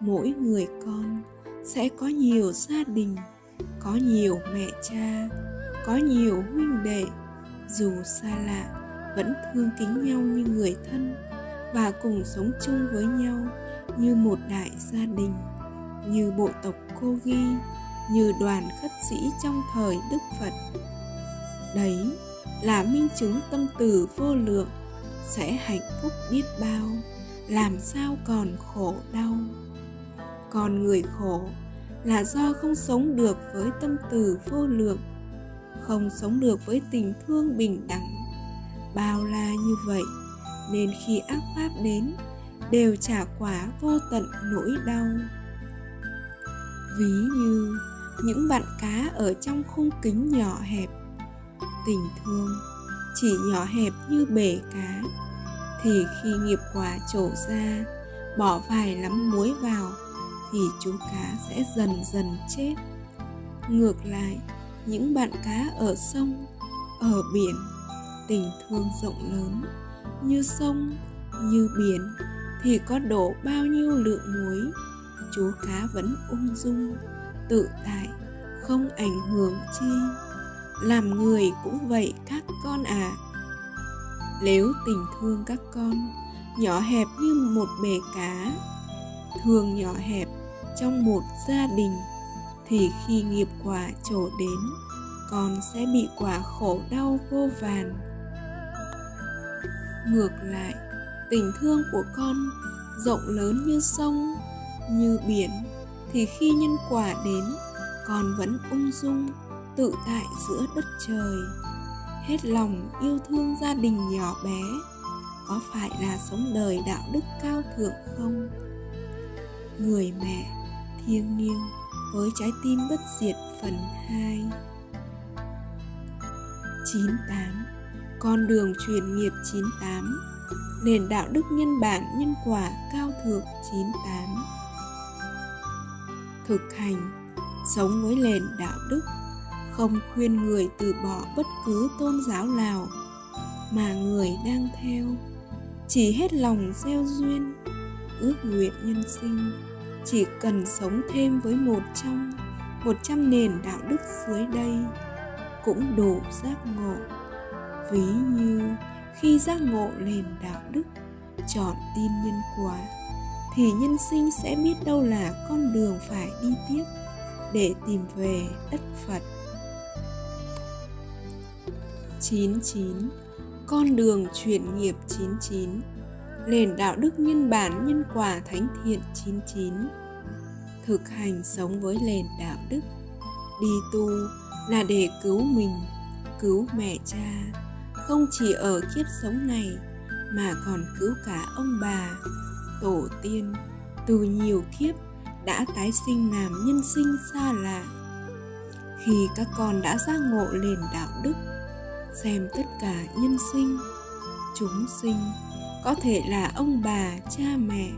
Mỗi người con sẽ có nhiều gia đình, có nhiều mẹ cha, có nhiều huynh đệ. Dù xa lạ, vẫn thương kính nhau như người thân và cùng sống chung với nhau như một đại gia đình, như bộ tộc cô ghi, như đoàn khất sĩ trong thời đức phật. Đấy là minh chứng tâm từ vô lượng, sẽ hạnh phúc biết bao, làm sao còn khổ đau. Còn người khổ là do không sống được với tâm từ vô lượng, không sống được với tình thương bình đẳng. Bao la như vậy nên khi ác pháp đến, đều trả quả vô tận nỗi đau. Ví như, những bạn cá ở trong khung kính nhỏ hẹp, tình thương chỉ nhỏ hẹp như bể cá, thì khi nghiệp quả trổ ra, bỏ vài lắm muối vào, thì chú cá sẽ dần dần chết. Ngược lại, những bạn cá ở sông, ở biển, tình thương rộng lớn như sông, như biển thì có đổ bao nhiêu lượng muối? Chú cá vẫn ung dung, tự tại, không ảnh hưởng chi. Làm người cũng vậy các con à nếu tình thương các con nhỏ hẹp như một bể cá thường nhỏ hẹp trong một gia đình, thì khi nghiệp quả trổ đến, con sẽ bị quả khổ đau vô vàn ngược lại, tình thương của con rộng lớn như sông, như biển, thì khi nhân quả đến, con vẫn ung dung, tự tại giữa đất trời. Hết lòng yêu thương gia đình nhỏ bé, có phải là sống đời đạo đức cao thượng không? Người mẹ thiêng liêng với trái tim bất diệt phần 2 98 con đường truyền nghiệp 98 Nền đạo đức nhân bản, nhân quả cao thượng 98 Thực hành, Sống với nền đạo đức, Không khuyên người từ bỏ bất cứ tôn giáo nào Mà người đang theo. Chỉ hết lòng gieo duyên, Ước nguyện nhân sinh. Chỉ cần sống thêm với một trong, một trăm nền đạo đức dưới đây cũng đủ giác ngộ ví như khi giác ngộ nền đạo đức, chọn tin nhân quả, thì nhân sinh sẽ biết đâu là con đường phải đi tiếp để tìm về đất Phật. 99. Con đường chuyển nghiệp 99 Nền đạo đức nhân bản nhân quả thánh thiện 99 Thực hành sống với nền đạo đức, Đi tu là để cứu mình, cứu mẹ cha không chỉ ở kiếp sống này, mà còn cứu cả ông bà, tổ tiên. Từ nhiều kiếp đã tái sinh làm nhân sinh xa lạ. Khi các con đã giác ngộ nền đạo đức, xem tất cả nhân sinh, chúng sinh, có thể là ông bà, cha mẹ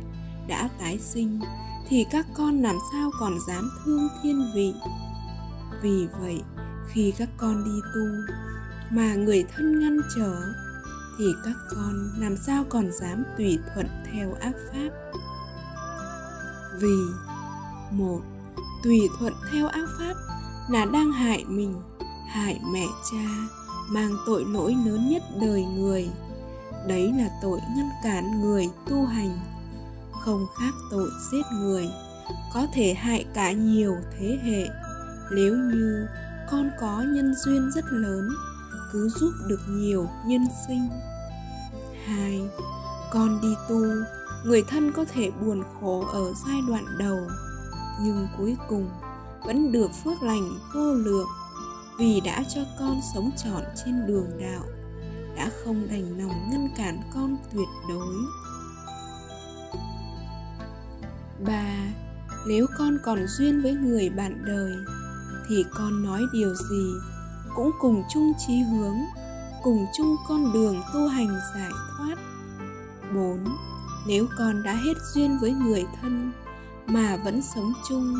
đã tái sinh, thì các con làm sao còn dám thương thiên vị? Vì vậy, khi các con đi tu mà người thân ngăn trở, thì các con làm sao còn dám tùy thuận theo ác pháp? Vì, một, tùy thuận theo ác pháp là đang hại mình, hại mẹ cha, mang tội lỗi lớn nhất đời người. Đấy là tội ngăn cản người tu hành. Không khác tội giết người, có thể hại cả nhiều thế hệ. Nếu như con có nhân duyên rất lớn cứ giúp được nhiều nhân sinh. Hai, con đi tu, người thân có thể buồn khổ ở giai đoạn đầu, nhưng cuối cùng vẫn được phước lành vô lượng vì đã cho con sống trọn trên đường đạo, đã không đành lòng ngăn cản con tuyệt đối. Ba, nếu con còn duyên với người bạn đời, thì con nói điều gì? Cũng cùng chung chí hướng cùng chung con đường tu hành giải thoát 4. Nếu con đã hết duyên với người thân mà vẫn sống chung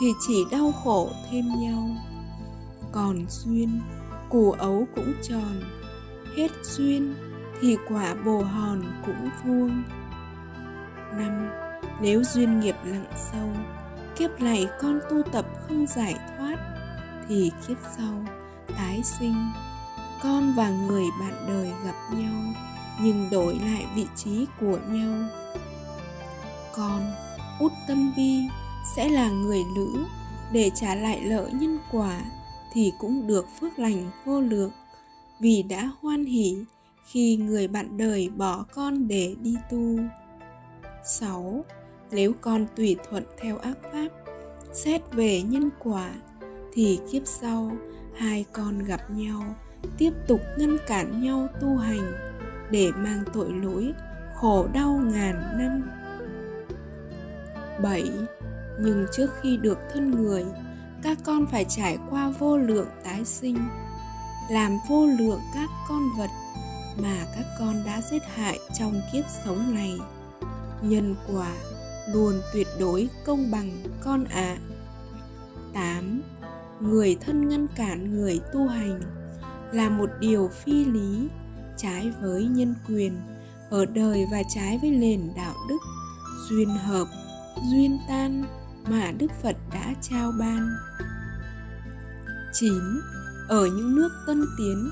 thì chỉ đau khổ thêm nhau. Còn duyên, củ ấu cũng tròn, hết duyên thì quả bồ hòn cũng vuông. 5. Nếu duyên nghiệp lặng sâu, kiếp này con tu tập không giải thoát thì kiếp sau tái sinh. Con và người bạn đời gặp nhau nhưng đổi lại vị trí của nhau. Con út tâm bi sẽ là người nữ. Để trả lại lỡ nhân quả thì cũng được phước lành vô lượng. Vì đã hoan hỷ khi người bạn đời bỏ con để đi tu. 6. Nếu con tùy thuận theo ác pháp, xét về nhân quả, thì kiếp sau hai con gặp nhau tiếp tục ngăn cản nhau tu hành để mang tội lỗi khổ đau ngàn năm 7. Nhưng trước khi được thân người, các con phải trải qua vô lượng tái sinh. làm vô lượng các con vật mà các con đã giết hại trong kiếp sống này nhân quả luôn tuyệt đối công bằng con ạ à. 8. Người thân ngăn cản người tu hành là một điều phi lý, trái với nhân quyền ở đời và trái với nền đạo đức, duyên hợp, duyên tan mà Đức Phật đã trao ban. 9. Ở những nước tân tiến,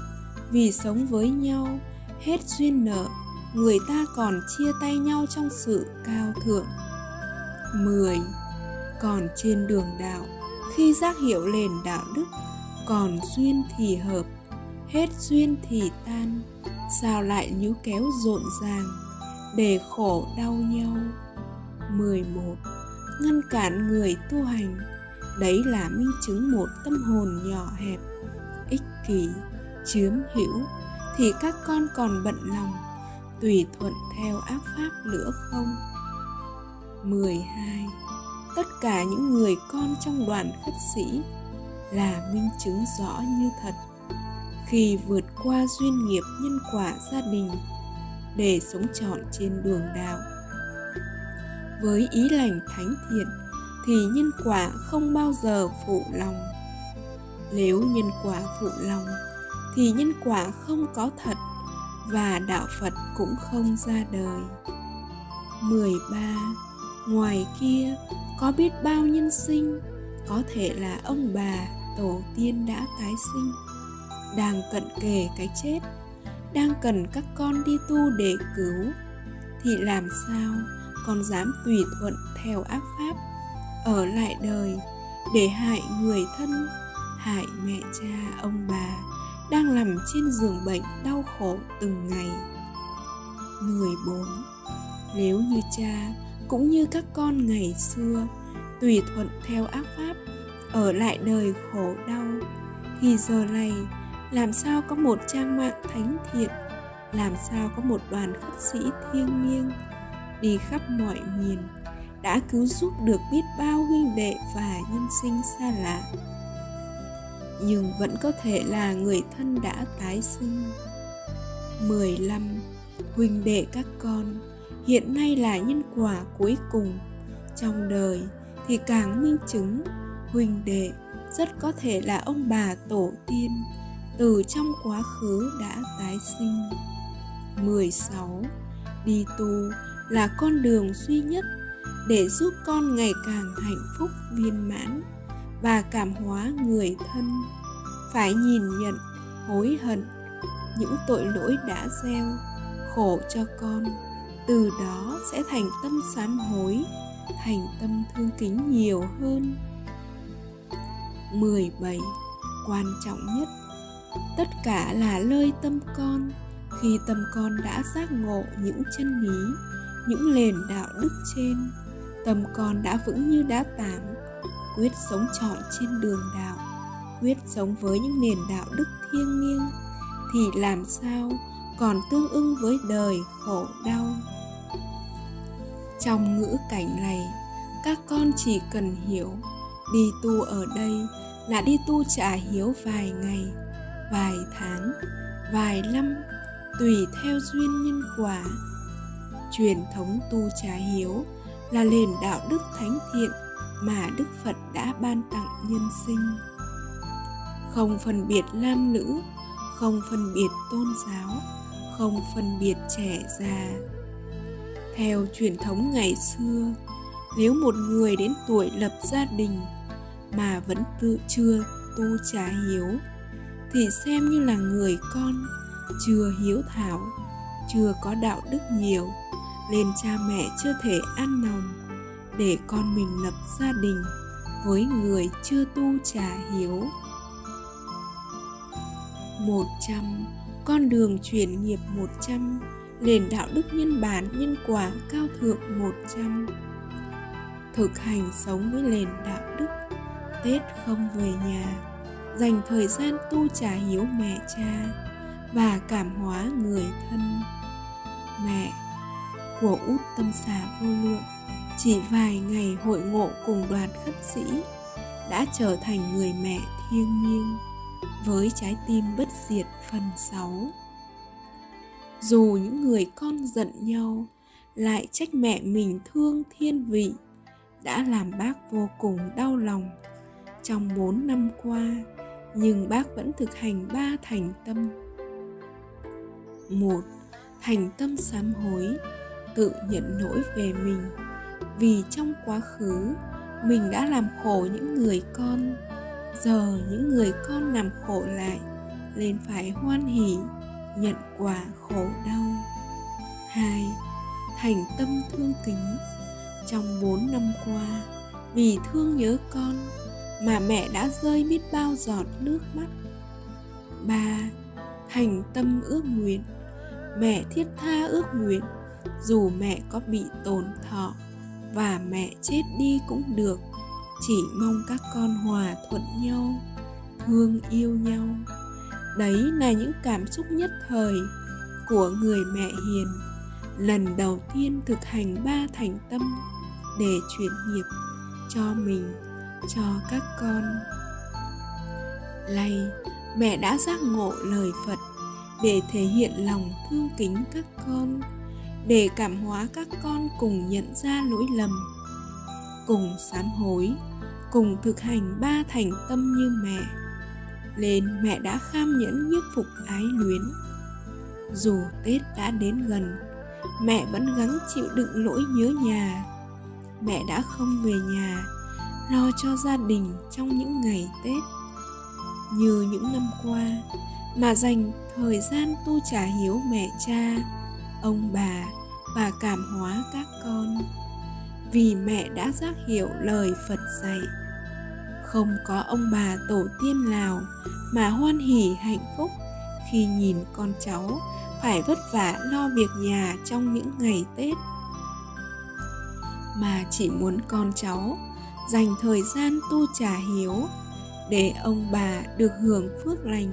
vì sống với nhau, hết duyên nợ, người ta còn chia tay nhau trong sự cao thượng. 10. Còn trên đường đạo, khi giác hiểu nền đạo đức, còn duyên thì hợp, hết duyên thì tan, sao lại nhú kéo rộn ràng, để khổ đau nhau. 11 ngăn cản người tu hành đấy là minh chứng một tâm hồn nhỏ hẹp ích kỷ chiếm hữu thì các con còn bận lòng tùy thuận theo ác pháp nữa không? 12 tất cả những người con trong đoàn khất sĩ là minh chứng rõ như thật khi vượt qua duyên nghiệp nhân quả gia đình để sống trọn trên đường đạo với ý lành thánh thiện thì nhân quả không bao giờ phụ lòng nếu nhân quả phụ lòng thì nhân quả không có thật và đạo Phật cũng không ra đời. 13. Ngoài kia có biết bao nhân sinh, có thể là ông bà, tổ tiên đã tái sinh, đang cận kề cái chết, đang cần các con đi tu để cứu, thì làm sao con dám tùy thuận theo ác pháp? Ở lại đời để hại người thân hại mẹ cha ông bà đang nằm trên giường bệnh đau khổ từng ngày. 14 nếu như cha cũng như các con ngày xưa, tùy thuận theo ác pháp, ở lại đời khổ đau. Thì giờ này, làm sao có một trang mạng thánh thiện, làm sao có một đoàn khất sĩ thiêng liêng đi khắp mọi miền, đã cứu giúp được biết bao huynh đệ và nhân sinh xa lạ. Nhưng vẫn có thể là người thân đã tái sinh. 15 huynh đệ các con hiện nay là nhân quả cuối cùng. Trong đời thì càng minh chứng huynh đệ rất có thể là ông bà tổ tiên từ trong quá khứ đã tái sinh. 16 đi tu là con đường duy nhất để giúp con ngày càng hạnh phúc, viên mãn và cảm hóa người thân. Phải nhìn nhận, hối hận những tội lỗi đã gieo khổ cho con từ đó sẽ thành tâm sám hối, thành tâm thương kính nhiều hơn. 17 quan trọng nhất. Tất cả là lơi tâm con. Khi tâm con đã giác ngộ những chân lý, những nền đạo đức trên, tâm con đã vững như đá tảng, quyết sống trọn trên đường đạo, quyết sống với những nền đạo đức thiêng liêng, thì làm sao còn tương ưng với đời khổ đau? Trong ngữ cảnh này các con chỉ cần hiểu đi tu ở đây là đi tu trả hiếu vài ngày vài tháng vài năm tùy theo duyên nhân quả truyền thống tu trả hiếu là nền đạo đức thánh thiện mà Đức Phật đã ban tặng nhân sinh. Không phân biệt nam nữ, không phân biệt tôn giáo, không phân biệt trẻ già. Theo truyền thống ngày xưa, nếu một người đến tuổi lập gia đình mà vẫn tự chưa tu trả hiếu thì xem như là người con chưa hiếu thảo chưa có đạo đức nhiều nên cha mẹ chưa thể an lòng để con mình lập gia đình với người chưa tu trả hiếu. 100. Con đường chuyển nghiệp 100 Nền đạo đức nhân bản, nhân quả cao thượng 100 Thực hành sống với nền đạo đức, Tết không về nhà, Dành thời gian tu trả hiếu mẹ cha Và cảm hóa người thân. Mẹ của út tâm xà vô lượng chỉ vài ngày hội ngộ cùng đoàn khất sĩ đã trở thành người mẹ thiêng liêng với trái tim bất diệt phần 6 dù những người con giận nhau, lại trách mẹ mình thương thiên vị, đã làm bác vô cùng đau lòng. Trong bốn năm qua, nhưng bác vẫn thực hành ba thành tâm. Một, thành tâm sám hối, tự nhận lỗi về mình. Vì trong quá khứ, mình đã làm khổ những người con. Giờ những người con làm khổ lại nên phải hoan hỉ nhận quả khổ đau. Hai thành tâm thương kính. Trong bốn năm qua, vì thương nhớ con mà mẹ đã rơi biết bao giọt nước mắt. Ba thành tâm ước nguyện. Mẹ thiết tha ước nguyện, dù mẹ có bị tổn thọ và mẹ chết đi cũng được. Chỉ mong các con hòa thuận nhau, thương yêu nhau đấy là những cảm xúc nhất thời của người mẹ hiền. Lần đầu tiên thực hành ba thành tâm để chuyển nghiệp cho mình, cho các con. Lay mẹ đã giác ngộ lời phật để thể hiện lòng thương kính các con, để cảm hóa các con cùng nhận ra lỗi lầm, cùng sám hối, cùng thực hành ba thành tâm như mẹ lên, mẹ đã kham nhẫn nhiếp phục ái luyến. Dù tết đã đến gần, mẹ vẫn gắng chịu đựng nỗi nhớ nhà. Mẹ đã không về nhà, lo cho gia đình trong những ngày tết. Như những năm qua, mà dành thời gian tu trả hiếu mẹ cha, ông bà và cảm hóa các con. Vì mẹ đã giác hiểu lời phật dạy không có ông bà tổ tiên nào mà hoan hỉ hạnh phúc khi nhìn con cháu phải vất vả lo việc nhà trong những ngày tết. Mà chỉ muốn con cháu dành thời gian tu trả hiếu để ông bà được hưởng phước lành,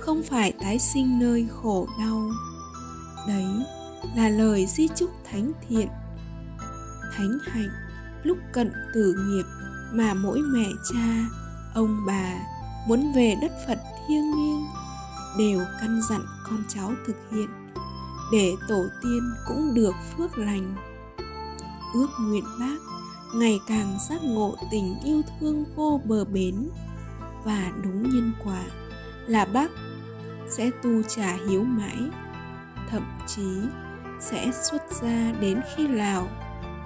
không phải tái sinh nơi khổ đau. Đấy là lời di chúc thánh thiện, thánh hạnh lúc cận tử nghiệp mà mỗi mẹ cha, ông bà muốn về đất phật thiêng liêng đều căn dặn con cháu thực hiện để tổ tiên cũng được phước lành. Ước nguyện bác ngày càng giác ngộ tình yêu thương vô bờ bến. Và đúng nhân quả là bác sẽ tu trả hiếu mãi, thậm chí sẽ xuất ra đến khi nào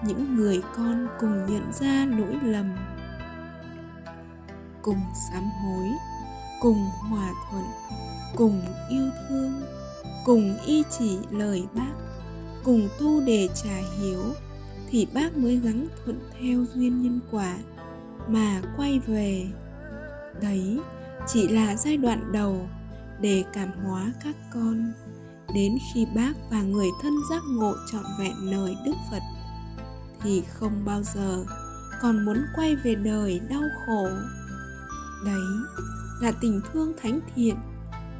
những người con cùng nhận ra lỗi lầm cùng sám hối, cùng hòa thuận, cùng yêu thương, cùng y chỉ lời bác, cùng tu để trả hiếu, thì bác mới gắng thuận theo duyên nhân quả mà quay về. Đấy, chỉ là giai đoạn đầu để cảm hóa các con. Đến khi bác và người thân giác ngộ trọn vẹn lời đức phật, thì không bao giờ còn muốn quay về đời đau khổ đấy là tình thương thánh thiện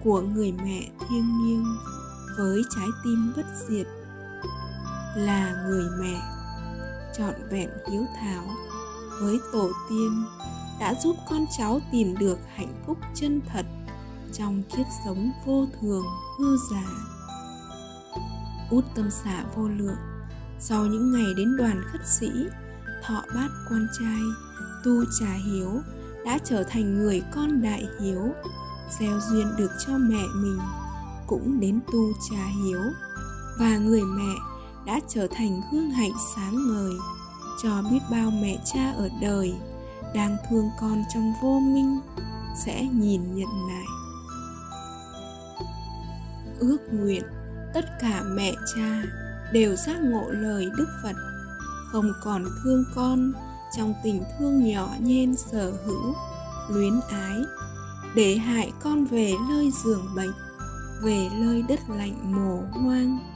của người mẹ thiêng liêng với trái tim bất diệt, là người mẹ trọn vẹn hiếu thảo với tổ tiên đã giúp con cháu tìm được hạnh phúc chân thật trong kiếp sống vô thường, hư giả. Út tâm xả vô lượng, sau những ngày đến đoàn khất sĩ, thọ bát quan trai, tu trà hiếu đã trở thành người con đại hiếu, gieo duyên được cho mẹ mình, cũng đến tu trà hiếu. Và người mẹ đã trở thành hương hạnh sáng ngời, cho biết bao mẹ cha ở đời đang thương con trong vô minh, sẽ nhìn nhận lại. Ước nguyện, tất cả mẹ cha đều giác ngộ lời đức phật, không còn thương con trong tình thương nhỏ nhen sở hữu, luyến ái, để hại con về nơi giường bệnh, về nơi đất lạnh mồ hoang.